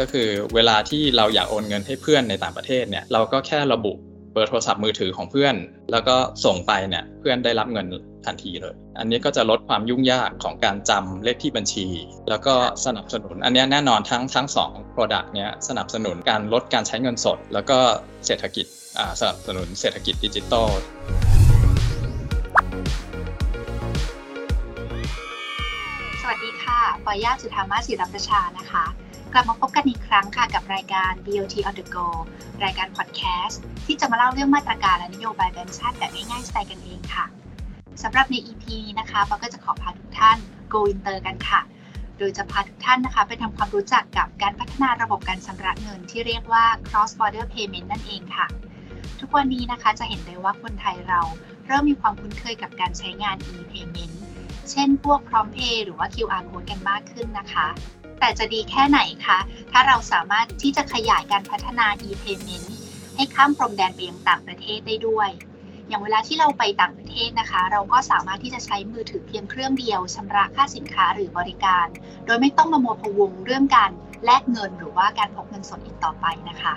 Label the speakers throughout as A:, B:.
A: ก็คือเวลาที่เราอยากโอนเงินให้เพื่อนในต่างประเทศเนี่ยเราก็แค่ระบุเบอร์โทรศัพท์มือถือของเพื่อน แล้วก็ส่งไปเนี่ยเพื่อนได้รับเงินทันทีเลย อันนี้ก็จะลดความยุ่งยากของการจำเลขที่บัญชี แล้วก็สนับสนุน อันนี้แน่นอนทั้งทั้งสอง Product เนี้ยสนับสนุนการลดการใช้เงินสด แล้วก็เศรษฐกิจสนับสนุนเศรษฐกิจดิจิทัล
B: สวัสดีค่ะปอยาสุธรรมาศิรัประชานะคะ กลับมาพบกันอีกครั้งค่ะกับรายการ BOT on the go รายการพอดแคสต์ที่จะมาเล่าเรื่องมาตรการและนโยบายแบงก์ชาติแบบง่ายๆสไตล์กันเองค่ะสำหรับใน EP นี้นะคะปอก็จะขอพาทุกท่าน go inter กันค่ะ โดยจะพาทุกท่านนะคะ ไปทำความรู้จักกับการพัฒนาระบบการชำระเงินที่เรียกว่า cross border payment นั่นเองค่ะ ทุกวันนี้นะคะจะเห็นได้ว่าคนไทยเราเริ่มมีความคุ้นเคยกับการใช้งาน e-payment เช่นพวกพร้อมเพย์หรือว่า QR code กันมากขึ้นนะคะ แต่จะดีแค่ไหนคะ ถ้าเราสามารถที่จะขยายการพัฒนา e-payment ให้ข้ามพรมแดนไปยังต่างประเทศได้ด้วย อย่างเวลาที่เราไปต่างประเทศนะคะ เราก็สามารถที่จะใช้มือถือเพียงเครื่องเดียวชำระค่าสินค้าหรือบริการ โดยไม่ต้องมามัวพวงเรื่องการแลกเงินหรือว่าการพกเงินสดอีกต่อไปนะคะ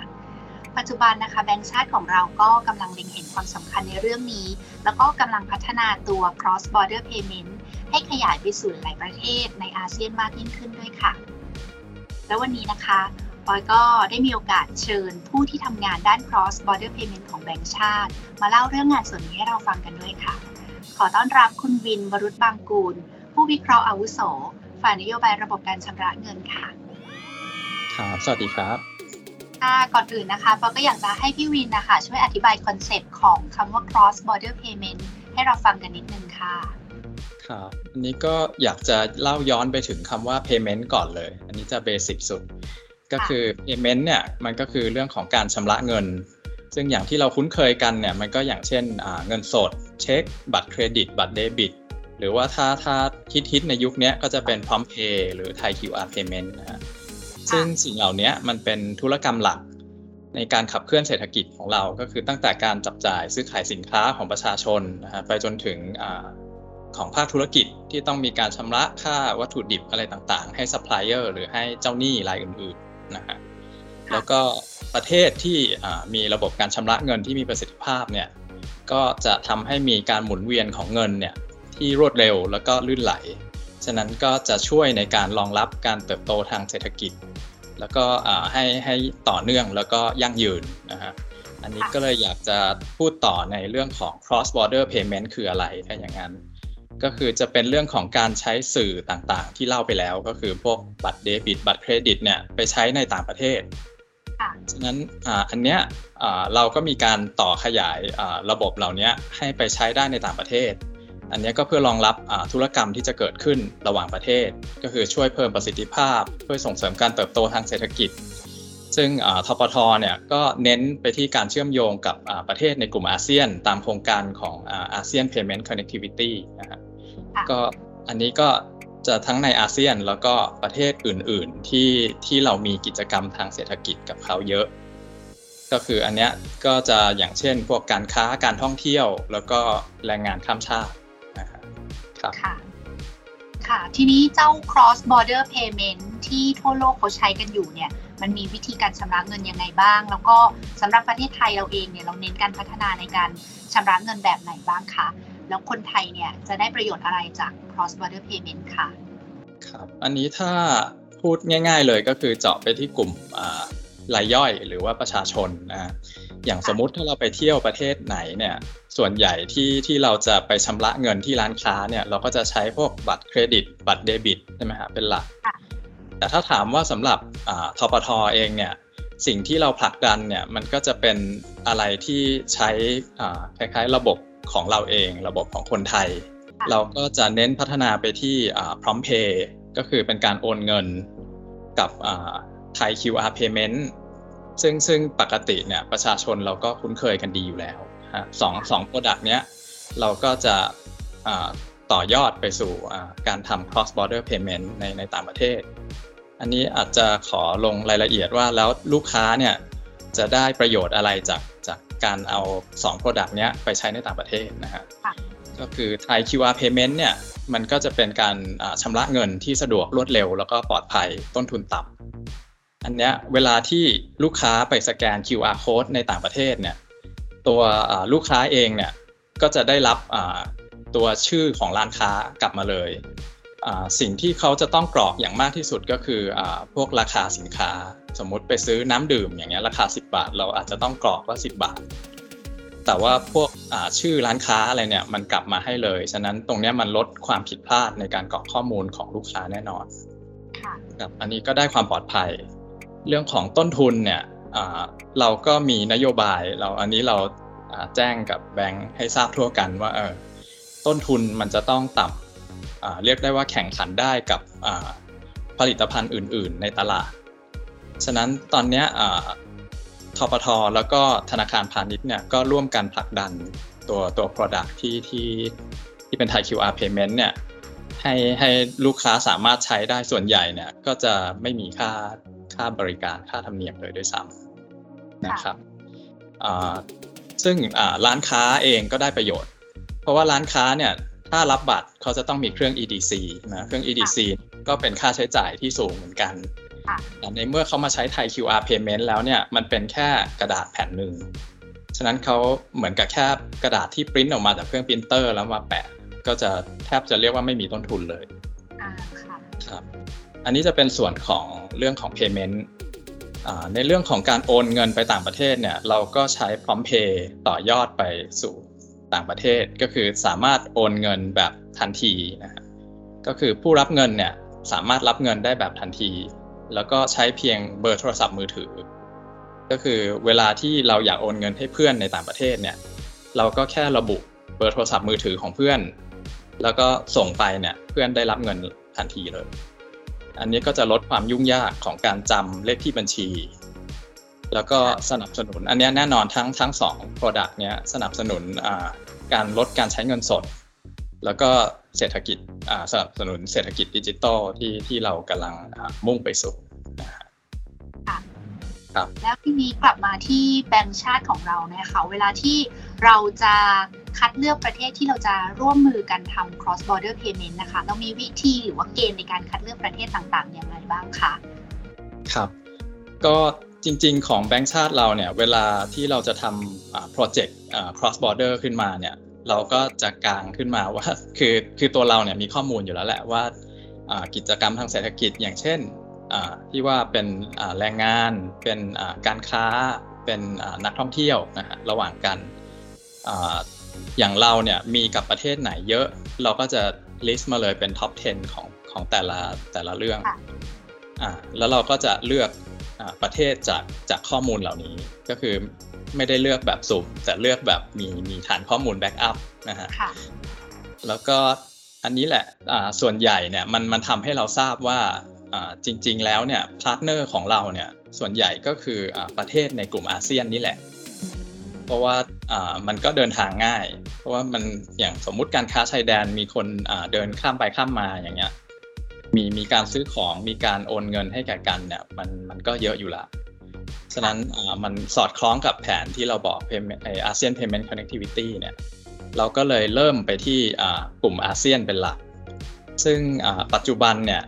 B: ปัจจุบันนะคะแบงก์ชาติของเราก็กำลังเล็งเห็นความสำคัญในเรื่องนี้ แล้วก็กำลังพัฒนาตัว cross border payment ให้ขยายไปสู่หลายประเทศในอาเซียนมากยิ่งขึ้นด้วยค่ะ แล้ววันนี้นะคะปอยก็ได้มีโอกาสเชิญผู้ที่ทำงานด้าน cross border payment ของแบงก์ชาติ มาเล่าเรื่องงานส่วนนี้ให้เราฟังกันด้วยค่ะ ขอต้อนรับคุณวินบรุษบางกูล ผู้วิเคราะห์อาวุโส ฝ่ายนโยบายระบบการชำระเงินค่ะ
A: ครับสวัสดีครับ
B: ค่ะก่อนอื่นนะคะปอก็อยากจะให้พี่วินนะคะ ช่วยอธิบายคอนเซปต์ของคำว่า cross border payment ให้เราฟังกันนิดนึงค่ะ
A: ครับอันนี้ก็อยากจะเล่าย้อนไปถึงคำว่า payment ก่อนเลย อันนี้จะเบสิกสุด ก็คือ payment เนี่ยมันก็คือเรื่องของการชำระเงิน ซึ่งอย่างที่เราคุ้นเคยกันเนี่ยมันก็อย่างเช่นเงินสด เช็ค บัตรเครดิต บัตรเดบิต หรือว่าถ้าถ้าฮิตฮิตในยุคนี้ก็จะเป็นพร้อมเพย์หรือไทย QR payment นะฮะซึ่งสิ่งเหล่านี้มันเป็นธุรกรรมหลักในการขับเคลื่อนเศรษฐกิจของเรา ก็คือตั้งแต่การจับจ่ายซื้อขายสินค้าของประชาชนนะฮะไปจนถึงอ ของภาคธุรกิจที่ต้องมีการชำระค่าวัตถุดิบอะไรต่างๆ ให้ซัพพลายเออร์หรือให้เจ้าหนี้รายอื่นๆนะฮะแล้วก็ประเทศที่มีระบบการชำระเงินที่มีประสิทธิภาพเนี่ยก็จะทำให้มีการหมุนเวียนของเงินเนี่ยที่รวดเร็วแล้วก็ลื่นไหล ฉะนั้นก็จะช่วยในการรองรับการเติบโตทางเศรษฐกิจ แล้วก็ให้ให้ต่อเนื่องแล้วก็ยั่งยืนนะฮะอันนี้ก็เลยอยากจะพูดต่อในเรื่องของ cross border payment คืออะไรถ้าอย่างนั้น ก็คือจะเป็นเรื่องของการใช้สื่อต่างๆ ที่เล่าไปแล้วก็คือพวกบัตรเดบิตบัตรเครดิตเนี่ยไปใช้ในต่างประเทศฉะนั้นอันเนี้ยเราก็มีการต่อขยายระบบเหล่านี้ให้ไปใช้ได้ในต่างประเทศ อันนี้ก็เพื่อรองรับธุรกรรมที่จะเกิดขึ้นระหว่างประเทศ ก็คือช่วยเพิ่มประสิทธิภาพ เพื่อส่งเสริมการเติบโตทางเศรษฐกิจ ซึ่งทปทเนี่ยก็เน้นไปที่การเชื่อมโยงกับประเทศในกลุ่มอาเซียน ตามโครงการของอาเซียน Payment Connectivity นะครับ ก็อันนี้ก็จะทั้งในอาเซียนแล้วก็ประเทศอื่น ๆ ที่ที่เรามีกิจกรรมทางเศรษฐกิจกับเขาเยอะ ก็คืออันเนี้ยก็จะอย่างเช่นพวกการค้าการท่องเที่ยว แล้วก็แรงงานข้ามชาตินะครับ
B: ค่ะค่ะ ทีนี้เจ้า cross border payment ที่ทั่วโลกเขาใช้กันอยู่เนี่ย มันมีวิธีการชำระเงินยังไงบ้าง แล้วก็สำหรับประเทศไทยเราเองเนี่ยเราเน้นการพัฒนาในการชำระเงินแบบไหนบ้างคะ แล้วคนไทยเนี่ยจะได้ประโยชน์อะไรจาก cross border payment ค่ะ
A: ครับ อันนี้ถ้าพูดง่าย ๆเลยก็คือเจาะไปที่กลุ่มรายย่อยหรือว่าประชาชนนะ อย่างสมมุติถ้าเราไปเที่ยวประเทศไหนเนี่ย ส่วนใหญ่ที่ที่เราจะไปชำระเงินที่ร้านค้าเนี่ยเราก็จะใช้พวกบัตรเครดิต บัตรเดบิตใช่ไหมฮะเป็นหลัก แต่ถ้าถามว่าสำหรับทปทเองเนี่ยสิ่งที่เราผลักดันเนี่ยมันก็จะเป็นอะไรที่ใช้คล้ายๆ ระบบ ของเราเอง ระบบของคนไทย เราก็จะเน้นพัฒนาไปที่พร้อมเพย์ก็คือเป็นการโอนเงินกับไทย QR payment ซึ่งซึ่งปกติเนี่ยประชาชนเราก็คุ้นเคยกันดีอยู่แล้วฮะสองสอง product เนี้ยเราก็จะต่อยอดไปสู่การทำ cross border payment ในในต่างประเทศ อันนี้อาจจะขอลงรายละเอียดว่าแล้วลูกค้าเนี่ยจะได้ประโยชน์อะไรจากจาก การเอา2 Product เนี้ยไปใช้ในต่างประเทศนะฮะก็คือไทย QR Payment เนี่ยมันก็จะเป็นการชำระเงินที่สะดวกรวดเร็ว แล้วก็ปลอดภัยต้นทุนต่อันเนี้ยเวลาที่ลูกค้าไปสแกน QR code ในต่างประเทศเนี่ยตัวลูกค้าเองเนี่ยก็จะได้รับตัวชื่อของร้านค้ากลับมาเลย สิ่งที่เขาจะต้องกรอกอย่างมากที่สุดก็คืออพวกราคาสินค้า สมมุติไปซื้อน้ำดื่มอย่างเงี้ยราคา 10 บาท เราอาจจะต้องกรอกว่า 10 บาท แต่ว่าพวกชื่อร้านค้าอะไรเนี่ยมันกลับมาให้เลย ฉะนั้นตรงนี้มันลดความผิดพลาดในการกรอกข้อมูลของลูกค้าแน่นอนครับอันนี้ก็ได้ความปลอดภัย เรื่องของต้นทุนเนี่ยเราก็มีนโยบายเราอันนี้เราแจ้งกับแบงค์ให้ทราบทั่วกันว่าเออต้นทุนมันจะต้องต่ำเรียกได้ว่าแข่งขันได้กับผลิตภัณฑ์อื่น ๆ ในตลาด ฉะนั้นตอนนี้ทปทแล้วก็ธนาคารพาณิชย์เนี่ยก็ร่วมกันผลักดันตัวตัว Product ที่ที่ที่เป็น Thai QR Payment เนี่ยให้ให้ลูกค้าสามารถใช้ได้ส่วนใหญ่เนี่ยก็จะไม่มีค่าค่าบริการค่าธรรมเนียมเลยด้วยซ้ำนะครับซึ่งร้านค้าเองก็ได้ประโยชน์ เพราะว่าร้านค้าเนี่ยถ้ารับบัตรเขาจะต้องมีเครื่อง EDC นะเครื่อง EDC ก็เป็นค่าใช้จ่ายที่สูงเหมือนกันแต่ ในเมื่อเขามาใช้ Thai QR payment แล้วเนี่ยมันเป็นแค่กระดาษแผ่นหนึ่งฉะนั้นเขาเหมือนกับแค่กระดาษที่ปริ้นออกมาจากเครื่องปรินเตอร์แล้วมาแปะ ก็จะแทบจะเรียกว่าไม่มีต้นทุนเลยครับอันนี้จะเป็นส่วนของเรื่องของ payment ในเรื่องของการโอนเงินไปต่างประเทศเนี่ยเราก็ใช้พร้อมเพย์ต่อยอดไปสู่ต่างประเทศ ก็คือสามารถโอนเงินแบบทันทีนะก็คือผู้รับเงินเนี่ยสามารถรับเงินได้แบบทันที แล้วก็ใช้เพียงเบอร์โทรศัพท์มือถือ ก็คือเวลาที่เราอยากโอนเงินให้เพื่อนในต่างประเทศเนี่ย เราก็แค่ระบุเบอร์โทรศัพท์มือถือของเพื่อน แล้วก็ส่งไปเนี่ยเพื่อนได้รับเงินทันทีเลย อันนี้ก็จะลดความยุ่งยากของการจำเลขที่บัญชี แล้วก็สนับสนุน อันนี้แน่นอนทั้งทั้งสอง Product เนี้ยสนับสนุนการลดการใช้เงินสด แล้วก็เศรษฐกิจสนับสนุนเศรษฐกิจดิจิทัลที่ที่เรากำลังมุ่งไปสู่
B: ครับแล้วทีนี้กลับมาที่แบงก์ชาติของเราเนี่ยค่ะเวลาที่เราจะคัดเลือกประเทศที่เราจะร่วมมือกันทำ cross border payment นะคะ เรามีวิธีหรือว่าเกณฑ์ในการคัดเลือกประเทศต่างๆ อย่างไรบ้างคะ
A: ครับ ก็จริงๆ ของแบงก์ชาติเราเนี่ย เวลาที่เราจะทำโปรเจกต์ cross border ขึ้นมาเนี่ย เราก็จะกางขึ้นมาว่า คือคือตัวเราเนี่ยมีข้อมูลอยู่แล้วแหละว่ากิจกรรมทางเศรษฐกิจอย่างเช่นที่ว่าเป็นแรงงานเป็นการค้าเป็นนักท่องเที่ยวนะฮะระหว่างกันอย่างเราเนี่ยมีกับประเทศไหนเยอะ เราก็จะ list มาเลยเป็นท็อป 10 ของของแต่ละแต่ละเรื่องอ่าแล้วเราก็จะเลือกอประเทศจากจากข้อมูลเหล่านี้ก็คือ ไม่ได้เลือกแบบสุ่มแต่เลือกแบบมีมีฐานข้อมูล backup นะฮะแล้วก็อันนี้แหละส่วนใหญ่เนี่ยมันมันทำให้เราทราบว่าจริง ๆ แล้วเนี่ย partner ของเราเนี่ยส่วนใหญ่ก็คืออประเทศในกลุ่มอาเซียนนี่แหละ เพราะว่ามันก็เดินทางง่าย เพราะว่ามันอย่างสมมุติการค้าชายแดนมีคนเดินข้ามไปข้ามมาอย่างเงี้ยมีมีการซื้อของมีการโอนเงินให้แก่กันเนี่ยมันมันก็เยอะอยู่ละ ฉะนั้นมันสอดคล้องกับแผนที่เราบอกไออาเซียนเพย์เมนต์คอนเน c t วิตี้เนี่ยเราก็เลยเริ่มไปที่กลุ่มอาเซียนเป็นหลัก ซึ่งปัจจุบันเนี่ย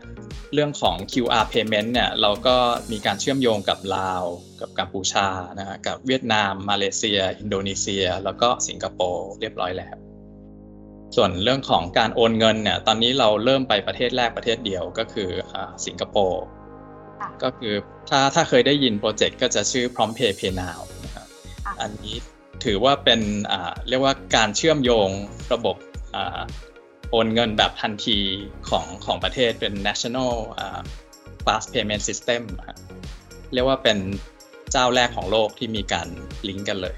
A: เรื่องของ QR payment เนี่ยเราก็มีการเชื่อมโยงกับลาว กับกัมพูชานะฮะกับเวียดนาม มาเลเซีย อินโดนีเซีย แล้วก็สิงคโปร์เรียบร้อยแล้ว ส่วนเรื่องของการโอนเงินเนี่ยตอนนี้เราเริ่มไปประเทศแรกประเทศเดียวก็คืออสิงคโปร์ ก็คือถ้าถ้าเคยได้ยินโปรเจกต์ก็จะชื่อ Prompt Pay Pay Now นะครับอันนี้ถือว่าเป็นเรียกว่าการเชื่อมโยงระบบโอนเงินแบบทันทีของของประเทศเป็น national fast payment system เรียกว่าเป็นเจ้าแรกของโลกที่มีการลิงก์กันเลย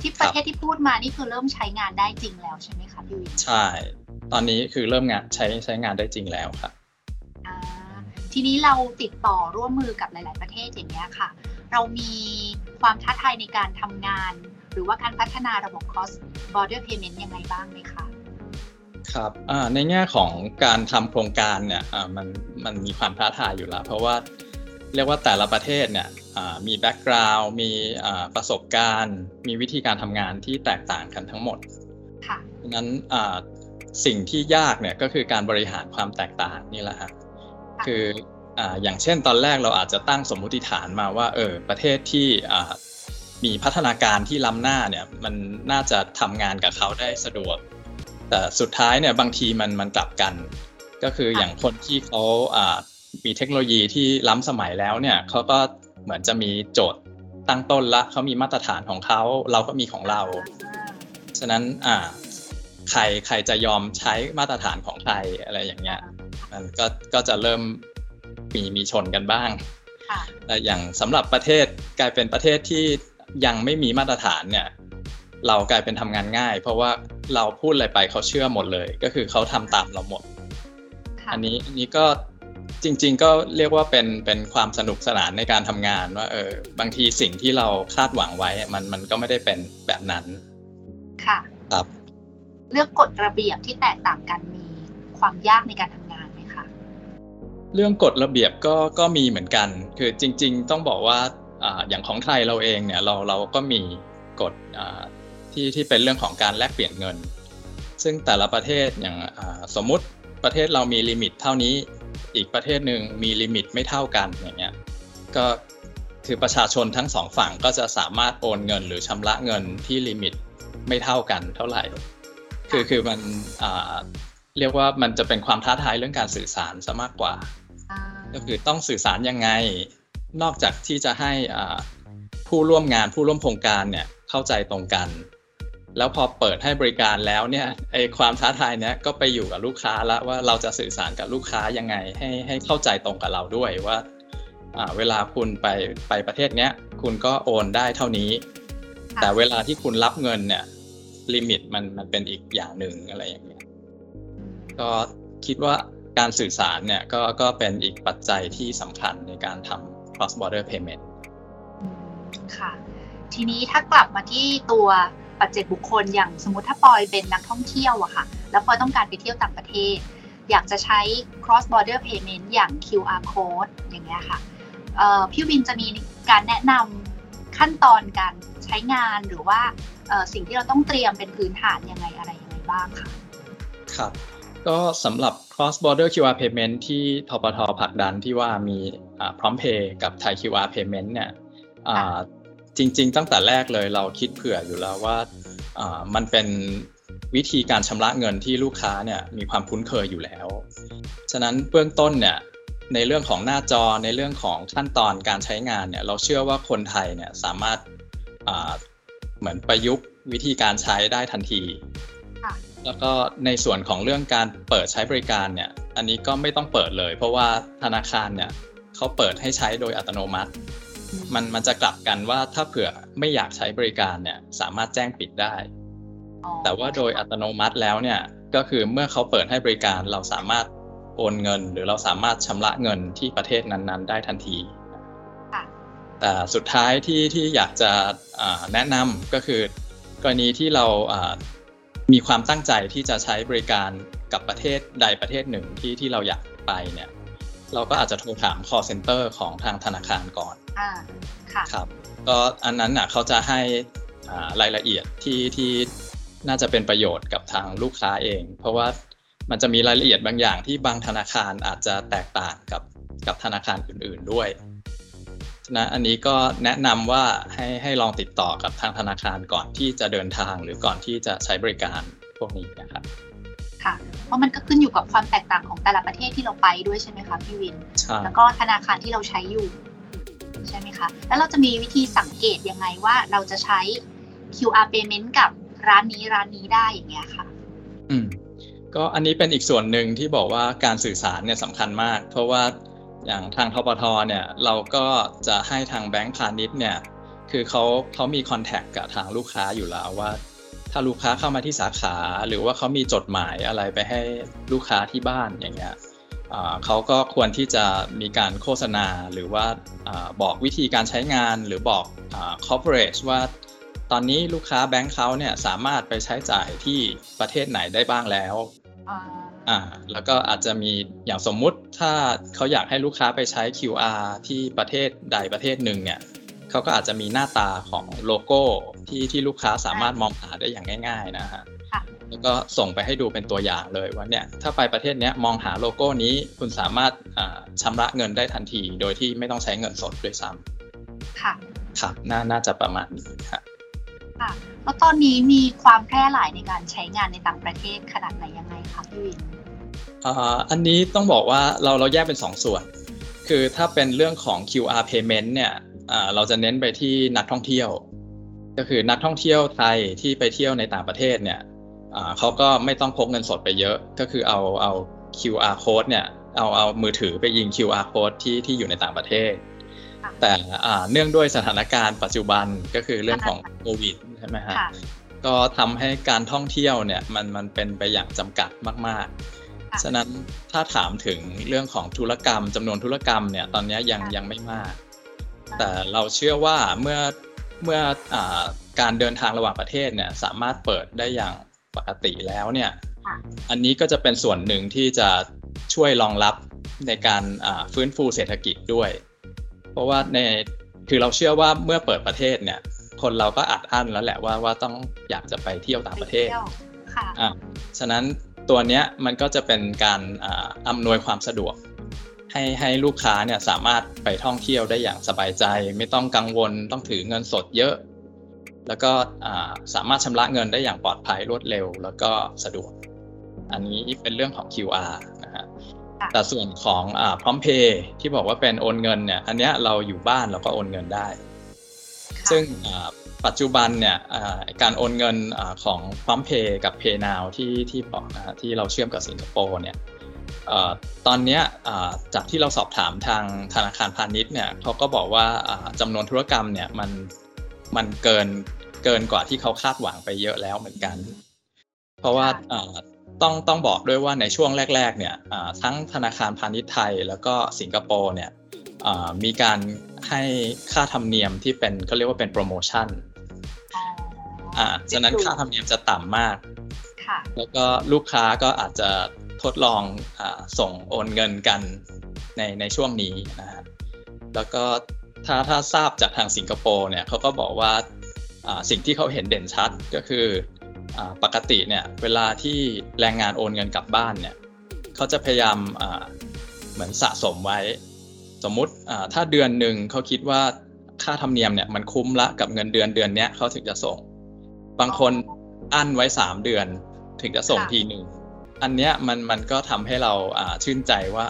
B: ที่ประเทศที่พูดมานี่คือเริ่มใช้งานได้จริงแล้วใช่ไหมคะพี่วิ
A: ใช่ ตอนนี้คือเริ่มงานใช้ใช้งานได้จริงแล้วครับ
B: ทีนี้เราติดต่อร่วมมือกับหลาย ๆ ประเทศอย่างนี้ค่ะ เรามีความท้าทายในการทำงาน หรือว่าการพัฒนาระบบ cross border payment ยังไงบ้างไหมคะ
A: ครับในแง่ของการทำโครงการเนี่ยมันมันมีความท้าทายอยู่แล้ว เพราะว่าเรียกว่าแต่ละประเทศเนี่ยมีแบ็กกราวด์มีประสบการณ์ มีวิธีการทำงานที่แตกต่างกันทั้งหมดค่ะดังนั้นสิ่งที่ยากเนี่ยก็คือการบริหารความแตกต่างนี่แหละฮะ คืออ่าอย่างเช่นตอนแรกเราอาจจะตั้งสมมุติฐานมาว่าเออประเทศที่อ่ามีพัฒนาการที่ล้ำหน้าเนี่ยมันน่าจะทำงานกับเขาได้สะดวก แต่สุดท้ายเนี่ยบางทีมันมันกลับกัน ก็คืออย่างคนที่เขาอ่ามีเทคโนโลยีที่ล้ำสมัยแล้วเนี่ยเขาก็เหมือนจะมีโจทย์ตั้งต้นละเขามีมาตรฐานของเขาเราก็มีของเรา ฉะนั้นอ่าใครใครจะยอมใช้มาตรฐานของใครอะไรอย่างเงี้ย มันก็ก็จะเริ่มมีมีชนกันบ้าง
B: ค่ะ
A: แต่อย่างสำหรับประเทศกลายเป็นประเทศที่ยังไม่มีมาตรฐานเนี่ยเรากลายเป็นทำงานง่าย เพราะว่าเราพูดอะไรไปเขาเชื่อหมดเลย ก็คือเขาทำตามเราหมด
B: ค่ะ
A: อันนี้อันนี้ก็จริง ๆ ก็เรียกว่าเป็นเป็นความสนุกสนานในการทำงานว่าเออบางทีสิ่งที่เราคาดหวังไว้มันมันก็ไม่ได้เป็นแบบนั้น
B: ค่ะ
A: ครับ
B: เรื่องกฎระเบียบที่แตกต่างกันมีความยากในการทำงานไหมคะ
A: เรื่องกฎระเบียบก็ก็มีเหมือนกัน คือจริง ๆ ต้องบอกว่าออย่างของไทยเราเองเนี่ยเราเราก็มีกฎที่ที่เป็นเรื่องของการแลกเปลี่ยนเงิน ซึ่งแต่ละประเทศอย่างสมมุติประเทศเรามี limit เท่านี้อีกประเทศหนึ่งมี limit ไม่เท่ากันอย่างเงี้ยก็คือประชาชนทั้งสองฝั่งก็จะสามารถโอนเงินหรือชำระเงินที่ limit ไม่เท่ากันเท่าไหร่ คือคือมันเรียกว่ามันจะเป็นความท้าทายเรื่องการสื่อสารซะมากกว่า ก็คือต้องสื่อสารยังไง นอกจากที่จะให้อ่าผู้ร่วมงานผู้ร่วมโครงการเนี่ยเข้าใจตรงกัน แล้วพอเปิดให้บริการแล้วเนี่ยไอความท้าทายเนี้ยก็ไปอยู่กับลูกค้าแล้วว่าเราจะสื่อสารกับลูกค้ายังไง ให้ให้เข้าใจตรงกับเราด้วยว่าอ่าเวลาคุณไปไปประเทศเนี้ยคุณก็โอนได้เท่านี้
B: ค่ะ
A: แต่เวลาที่คุณรับเงินเนี่ยลิมิตมันมันเป็นอีกอย่างหนึ่งอะไรอย่างเงี้ยก็คิดว่า การสื่อสารเนี่ยก็ก็เป็นอีกปัจจัยที่สำคัญในการทำ cross border payment
B: อืมค่ะ ทีนี้ถ้ากลับมาที่ตัวปัจเจกบุคคลอย่างสมมติถ้าปอยเป็นนักท่องเที่ยวอะค่ะ แล้วปอยต้องการไปเที่ยวต่างประเทศ อยากจะใช้ cross border payment อย่าง QR code อย่างเงี้ยค่ะเอ่อพี่วินจะมีการแนะนำขั้นตอนการใช้งานหรือว่าเอ่อสิ่งที่เราต้องเตรียมเป็นพื้นฐานยังไงอะไรยังไงบ้างค่ะ
A: ครับ ก็สำหรับ cross border QR payment ที่ทปทผลักดันที่ว่ามีอ่า prompt pay กับ Thai QR payment เนี่ยจริง ๆ ตั้งแต่แรกเลยเราคิดเผื่ออยู่แล้วว่ามันเป็นวิธีการชำระเงินที่ลูกค้าเนี่ยมีความคุ้นเคยอยู่แล้ว ฉะนั้นเบื้องต้นเนี่ยในเรื่องของหน้าจอในเรื่องของขั้นตอนการใช้งานเนี่ยเราเชื่อว่าคนไทยเนี่ยสามารถเหมือนประยุกต์วิธีการใช้ได้ทันที แล้วก็ในส่วนของเรื่องการเปิดใช้บริการเนี่ย อันนี้ก็ไม่ต้องเปิดเลย เพราะว่าธนาคารเนี่ยเขาเปิดให้ใช้โดยอัตโนมัติ มันมันจะกลับกันว่าถ้าเผื่อไม่อยากใช้บริการเนี่ยสามารถแจ้งปิดได้
B: อ๋อ
A: แต่ว่าโดยอัตโนมัติแล้วเนี่ยก็คือเมื่อเขาเปิดให้บริการเราสามารถโอนเงิน หรือเราสามารถชำระเงินที่ประเทศนั้นๆ ได้ทันที
B: ค่ะ
A: แต่สุดท้ายที่ที่อยากจะอ่าแนะนำก็คือกรณีที่เราอ่า มีความตั้งใจที่จะใช้บริการกับประเทศใดประเทศหนึ่งที่ที่เราอยากไปเนี่ย เราก็อาจจะโทรถาม call center ของทางธนาคารก่อน
B: อ่าค่ะ
A: ครับก็อันนั้นน่ะเขาจะให้อ่ารายละเอียดที่ที่น่าจะเป็นประโยชน์กับทางลูกค้าเอง เพราะว่ามันจะมีรายละเอียดบางอย่างที่บางธนาคารอาจจะแตกต่างกับกับธนาคารอื่น ๆด้วย ฉะนั้นอันนี้ก็แนะนำว่าให้ให้ลองติดต่อกับทางธนาคารก่อนที่จะเดินทางหรือก่อนที่จะใช้บริการพวกนี้นะครับ
B: ค่ะเพราะมันก็ขึ้นอยู่กับความแตกต่างของแต่ละประเทศที่เราไปด้วยใช่ไหมคะพี่วิน
A: ใช่
B: แล้วก็ธนาคารที่เราใช้อยู่ใช่ไหมคะ แล้วเราจะมีวิธีสังเกตยังไงว่าเราจะใช้ QR payment กับร้านนี้ร้านนี้ได้อย่างเงี้ยค่ะ
A: อืม ก็อันนี้เป็นอีกส่วนหนึ่งที่บอกว่าการสื่อสารเนี่ยสำคัญมาก เพราะว่า อย่างทางทปทเนี่ยเราก็จะให้ทางแบงก์พาณิชย์เนี่ยคือเขาเขามีคอนแทคกับทางลูกค้าอยู่แล้วว่า ถ้าลูกค้าเข้ามาที่สาขาหรือว่าเขามีจดหมายอะไรไปให้ลูกค้าที่บ้านอย่างเงี้ยเขาก็ควรที่จะมีการโฆษณาหรือว่าอบอกวิธีการใช้งานหรือบอกอ่า coverage ว่าตอนนี้ลูกค้าแบงค์เขาเนี่ยสามารถไปใช้จ่ายที่ประเทศไหนได้บ้างแล้ว
B: อ่า
A: อ่าแล้วก็อาจจะมีอย่างสมมุติถ้าเขาอยากให้ลูกค้าไปใช้ QR ที่ประเทศใดประเทศหนึ่งเนี่ยเขาก็อาจจะมีหน้าตาของโลโก้ที่ที่ลูกค้าสามารถมองหาได้อย่างง่าย ๆนะฮะ
B: ค่ะ
A: แล้วก็ส่งไปให้ดูเป็นตัวอย่างเลยว่าเนี่ยถ้าไปประเทศเนี้ยมองหาโลโก้นี้คุณสามารถชำระเงินได้ทันที โดยที่ไม่ต้องใช้เงินสดด้วยซ้ำ
B: ค่ะ
A: ครับน่าน่าจะประมาณนี้
B: ค่ะค่ะแล้วตอนนี้มีความแพร่หลายในการใช้งานในต่างประเทศขนาดไหนยังไงคะพี่วิน
A: อันนี้ต้องบอกว่าเราเราแยกเป็น 2 ส่วน คือถ้าเป็นเรื่องของ QR payment เนี่ยเราจะเน้นไปที่นักท่องเที่ยว ก็คือนักท่องเที่ยวไทยที่ไปเที่ยวในต่างประเทศเนี่ยเขาก็ไม่ต้องพกเงินสดไปเยอะ ก็คือเอาเอา QR code เนี่ยเอาเอามือถือไปยิง QR code ที่ที่อยู่ในต่างประเทศ แต่เนื่องด้วยสถานการณ์ปัจจุบันก็คือเรื่องของโควิดใช่ไหมฮะก็ทำให้การท่องเที่ยวเนี่ยมันมันเป็นไปอย่างจำกัดมาก ๆ ฉะนั้นถ้าถามถึงเรื่องของธุรกรรมจำนวนธุรกรรมเนี่ยตอนนี้ยังยังไม่มาก แต่เราเชื่อว่าเมื่อเมื่ออการเดินทางระหว่างประเทศเนี่ยสามารถเปิดได้อย่างปกติแล้วเนี่ยอันนี้ก็จะเป็นส่วนหนึ่งที่จะช่วยรองรับในการฟื้นฟูเศรษฐกิจด้วย เพราะว่าในคือเราเชื่อว่าเมื่อเปิดประเทศเนี่ย คนเราก็อัดอั้นแล้วแหละว่าว่าต้องอยากจะไปเที่ยวต่างประเทศ
B: อ่า
A: ฉะนั้น ตัวเนี้ยมันก็จะเป็นการอำนวยความสะดวก ให้ให้ลูกค้าเนี่ยสามารถไปท่องเที่ยวได้อย่างสบายใจ ไม่ต้องกังวลต้องถือเงินสดเยอะ แล้วก็สามารถชำระเงินได้อย่างปลอดภัยรวดเร็ว แล้วก็สะดวก อันนี้เป็นเรื่องของ QR นะฮะแต่ส่วนของพร้อมเพย์ที่บอกว่าเป็นโอนเงินเนี่ย อันนี้เราอยู่บ้านเราก็โอนเงินได้ ซึ่ง ปัจจุบันเนี่ยการโอนเงินของพร้อมเพย์กับ PayNow ที่ที่บอกนะฮะที่เราเชื่อมกับสิงคโปร์เนี่ยตอนนี้จากที่เราสอบถามทางธนาคารพาณิชย์เนี่ยเขาก็บอกว่าจำนวนธุรกรรมเนี่ยมันมันเกินเกินกว่าที่เขาคาดหวังไปเยอะแล้วเหมือนกัน เพราะว่าต้องต้องบอกด้วยว่าในช่วงแรก ๆ เนี่ยทั้งธนาคารพาณิชย์ไทยแล้วก็สิงคโปร์เนี่ยมีการให้ค่าธรรมเนียมที่เป็นก็เรียกว่าเป็นโปรโมชั่น อ่าฉะนั้นค่าธรรมเนียมจะต่ำมาก แล้วก็ลูกค้าก็อาจจะทดลองอส่งโอนเงินกันในในช่วงนี้นะฮะแล้วก็ถ้าถ้าทราบจากทางสิงคโปร์เนี่ยเขาก็บอกว่าสิ่งที่เขาเห็นเด่นชัดก็คืออปกติเนี่ยเวลาที่แรงงานโอนเงินกลับบ้านเนี่ยเขาจะพยายามเหมือนสะสมไว้ สมมุติถ้าเดือนหนึ่งเขาคิดว่า ค่าธรรมเนียมเนี่ยมันคุ้มละกับเงินเดือนเดือนนี้เขาถึงจะส่ง บางคนอั้นไว้3เดือน ถึงจะส่งทีหนึ่งอันเนี้ยมันมันก็ทำให้เราชื่นใจว่า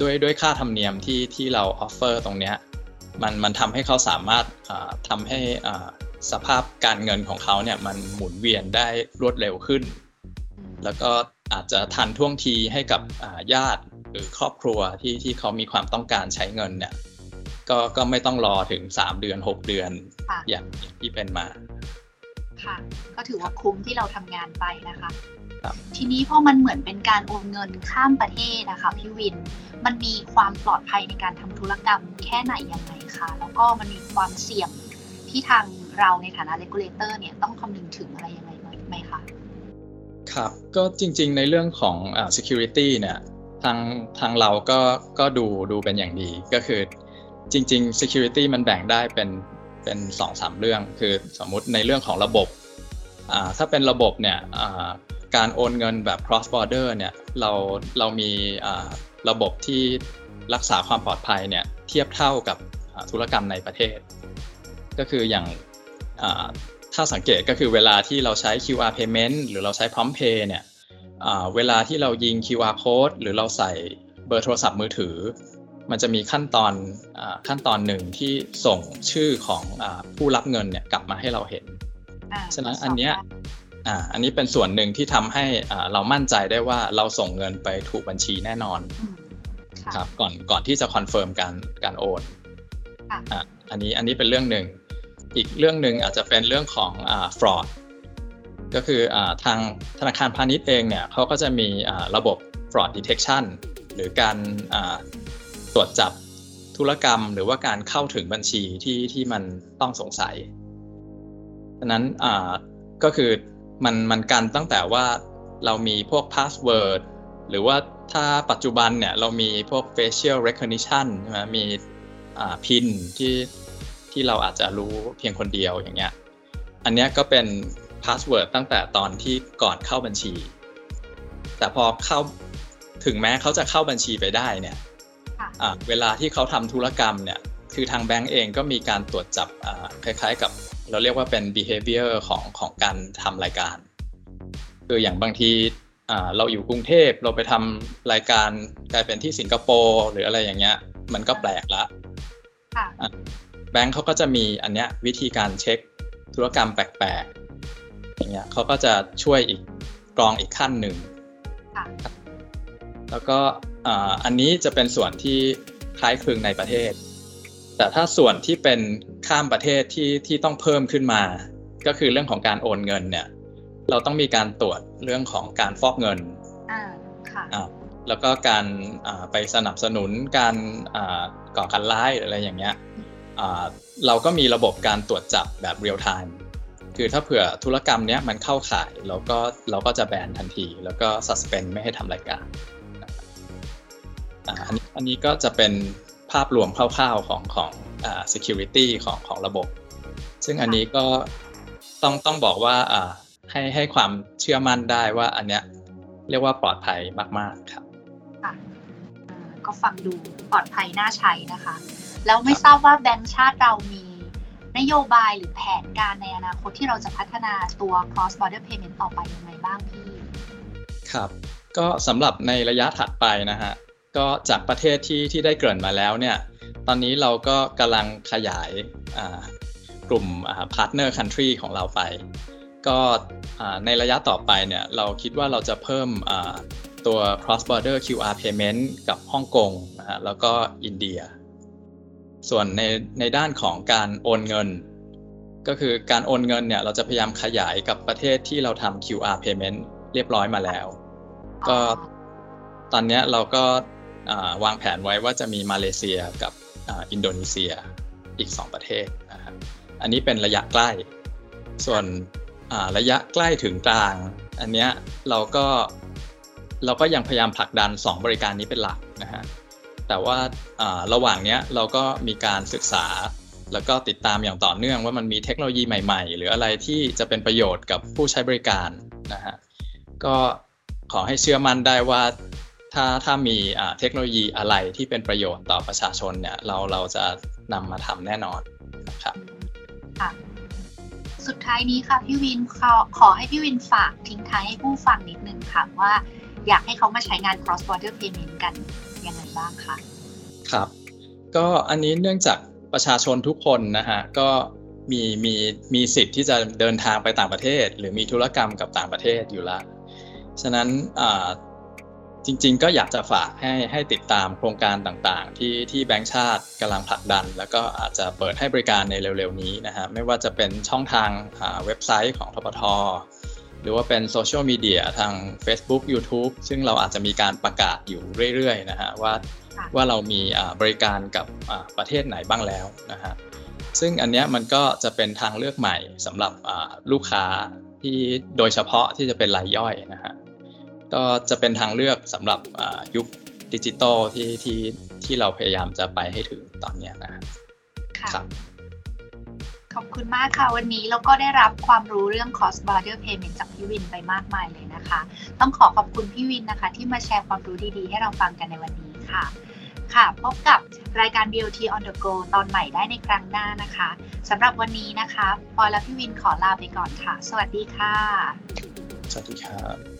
A: ด้วยด้วยค่าธรรมเนียมที่ที่เราออฟเฟอร์ตรงเนี้ยมันมันทำให้เขาสามารถทำให้สภาพการเงินของเขาเนี่ยมันหมุนเวียนได้รวดเร็วขึ้น แล้วก็อาจจะทันท่วงทีให้กับญาติหรือครอบครัวที่ที่เขามีความต้องการใช้เงินเนี่ย ก็ก็ไม่ต้องรอถึง3เดือน6เดือนอย่างที่เป็นมา
B: ค่ะ ก็ถือว่าคุ้มที่เราทำงานไปนะคะทีนี้พอมันเหมือนเป็นการโอนเงินข้ามประเทศนะคะพี่วิน มันมีความปลอดภัยในการทำธุรกรรมแค่ไหนยังไงคะแล้วก็มันมีความเสี่ยงที่ทางเราในฐานะ regulator เนี่ยต้องคำนึงถึงอะไรยังไงไหมคะ
A: ครับ ก็จริงๆในเรื่องของอ่า security เนี่ยทางทางเราก็ก็ดูดูเป็นอย่างดีก็คือ จริง ๆ security มันแบ่งได้เป็นเป็นสองสามเรื่อง คือสมมุติในเรื่องของระบบถ้าเป็นระบบเนี่ยการโอนเงินแบบ cross border เนี่ยเราเรามีระบบที่รักษาความปลอดภัยเนี่ยเทียบเท่ากับธุรกรรมในประเทศ ก็คืออย่างถ้าสังเกตก็คือเวลาที่เราใช้ QR payment หรือเราใช้ prompt pay เนี่ยเวลาที่เรายิง QR code หรือเราใส่เบอร์โทรศัพท์มือถือ มันจะมีขั้นตอนอขั้นตอนหนึ่งที่ส่งชื่อของอผู้รับเงินเนี่ยกลับมาให้เราเห็น ฉะนั้นอันเนี้ยอ่าอันนี้เป็นส่วนหนึ่งที่ทำให้อ่าเรามั่นใจได้ว่าเราส่งเงินไปถูกบัญชีแน่นอนครับก่อนก่อนที่จะ confirm การการโอนอ่าอันนี้อันนี้เป็นเรื่องหนึ่ง อีกเรื่องหนึ่งอาจจะเป็นเรื่องของอ่า fraud ก็คืออ่าทางธนาคารพาณิชย์เองเนี่ยเขาก็จะมีอ่าระบบ fraud detection หรือการอ่า ตรวจจับธุรกรรมหรือว่าการเข้าถึงบัญชีที่ที่มันต้องสงสัยดังนั้นอ่าก็คือมันมันกันตั้งแต่ว่าเรามีพวก password หรือว่าถ้าปัจจุบันเนี่ยเรามีพวก facial recognition ใช่ไหมมีอ่า PIN ที่ที่เราอาจจะรู้เพียงคนเดียวอย่างเงี้ย อันนี้ก็เป็น password ตั้งแต่ตอนที่ก่อนเข้าบัญชี แต่พอเข้าถึงแม้เขาจะเข้าบัญชีไปได้เนี่ย เวลาที่เขาทำธุรกรรมเนี่ยคือทางแบงก์เองก็มีการตรวจจับคล้ายๆ กับเราเรียกว่าเป็น behavior ของของการทำรายการ คืออย่างบางทีเราอยู่กรุงเทพเราไปทำรายการกลายเป็นที่สิงคโปร์หรืออะไรอย่างเงี้ย มันก็แปลกละแบงก์เขาก็จะมีอันเนี้ยวิธีการเช็คธุรกรรมแปลกๆอย่างเงี้ยเขาก็จะช่วยอีกกรองอีกขั้นหนึ่งแล้วก็ อันนี้จะเป็นส่วนที่คล้ายคลึงในประเทศ แต่ถ้าส่วนที่เป็นข้ามประเทศที่ที่ต้องเพิ่มขึ้นมา ก็คือเรื่องของการโอนเงินเนี่ย เราต้องมีการตรวจเรื่องของการฟอกเงิน
B: อ่าค่ะ
A: แล้วก็การไปสนับสนุนการก่อการร้ายอะไรอย่างเงี้ยเราก็มีระบบการตรวจจับแบบ real-time คือถ้าเผื่อธุรกรรมเนี้ยมันเข้าข่ายเราก็เราก็จะ ban ทันที แล้วก็ suspend ไม่ให้ทำรายการ อันนี้อันนี้ก็จะเป็นภาพรวมคร่าวๆของของอ่า security ของของระบบ ซึ่งอันนี้ก็ต้องต้องบอกว่าอ่าให้ให้ความเชื่อมั่นได้ว่าอันเนี้ยเรียกว่าปลอดภัยมากๆครับ
B: ค่ะก็ฟังดูปลอดภัยน่าใช้นะคะ แล้วไม่ทราบว่าแบงก์ชาติเรามีนโยบายหรือแผนการในอนาคตที่เราจะพัฒนาตัว cross border payment ต่อไปยังไงบ้างพี่
A: ครับ ก็สำหรับในระยะถัดไปนะฮะ ก็จากประเทศที่ที่ได้เกริ่นมาแล้วเนี่ยตอนนี้เราก็กำลังขยายกลุ่ม partner country ของเราไป ก็ในระยะต่อไปเนี่ยเราคิดว่าเราจะเพิ่มตัว cross border QR payment กับฮ่องกงนะฮะแล้วก็อินเดีย ส่วนในในด้านของการโอนเงิน ก็คือการโอนเงินเนี่ยเราจะพยายามขยายกับประเทศที่เราทำ QR payment เรียบร้อยมาแล้ว ก็ตอนนี้เราก็ วางแผนไว้ว่าจะมีมาเลเซียกับอินโดนีเซียอีก 2 ประเทศนะฮะอันนี้เป็นระยะใกล้ ส่วนระยะใกล้ถึงกลาง อันนี้เราก็เราก็ยังพยายามผลักดัน 2 บริการนี้เป็นหลักนะฮะแต่ว่าระหว่างเนี้ยเราก็มีการศึกษา แล้วก็ติดตามอย่างต่อเนื่องว่ามันมีเทคโนโลยีใหม่ ๆ หรืออะไรที่จะเป็นประโยชน์กับผู้ใช้บริการนะฮะก็ขอให้เชื่อมั่นได้ว่า ถ้าถ้ามีเทคโนโลยีอะไรที่เป็นประโยชน์ต่อประชาชนเนี่ยเราเราจะนำมาทำแน่นอนนะครับ
B: ค่ะสุดท้ายนี้ค่ะพี่วินขอขอให้พี่วินฝากทิ้งท้ายให้ผู้ฟังนิดนึงค่ะว่าอยากให้เขามาใช้งาน cross border payment กันยังไงบ้างคะ
A: ครับ ก็อันนี้เนื่องจากประชาชนทุกคนนะฮะก็มีมีมีสิทธิ์ที่จะเดินทางไปต่างประเทศ หรือมีธุรกรรมกับต่างประเทศอยู่แล้วฉะนั้น จริง ๆ ก็อยากจะฝากให้ให้ติดตามโครงการต่างๆ ที่ที่แบงก์ชาติกำลังผลักดัน แล้วก็อาจจะเปิดให้บริการในเร็วๆ นี้นะฮะไม่ว่าจะเป็นช่องทางเว็บไซต์ของธปทหรือว่าเป็นโซเชียลมีเดียทาง Facebook YouTube ซึ่งเราอาจจะมีการประกาศอยู่เรื่อยๆนะฮะว่าว่าเรามีบริการกับประเทศไหนบ้างแล้วนะฮะซึ่งอันนี้มันก็จะเป็นทางเลือกใหม่สำหรับลูกค้าที่โดยเฉพาะที่จะเป็นรายย่อยนะฮะ ก็จะเป็นทางเลือกสำหรับยุคดิจิตอลที่ที่ที่เราพยายามจะไปให้ถึงตอนนี้นะครับ
B: ครับขอบคุณมากค่ะ วันนี้เราก็ได้รับความรู้เรื่อง cost border payment จากพี่วินไปมากมายเลยนะคะ ต้องขอขอบคุณพี่วินนะคะ ที่มาแชร์ความรู้ดีๆ ให้เราฟังกันในวันนี้ค่ะ ค่ะพบกับรายการ BOT on the go ตอนใหม่ได้ในครั้งหน้านะคะสำหรับวันนี้นะคะปอยและพี่วินขอลาไปก่อนค่ะ สวัสดีค่ะ
A: สวัสดีครับ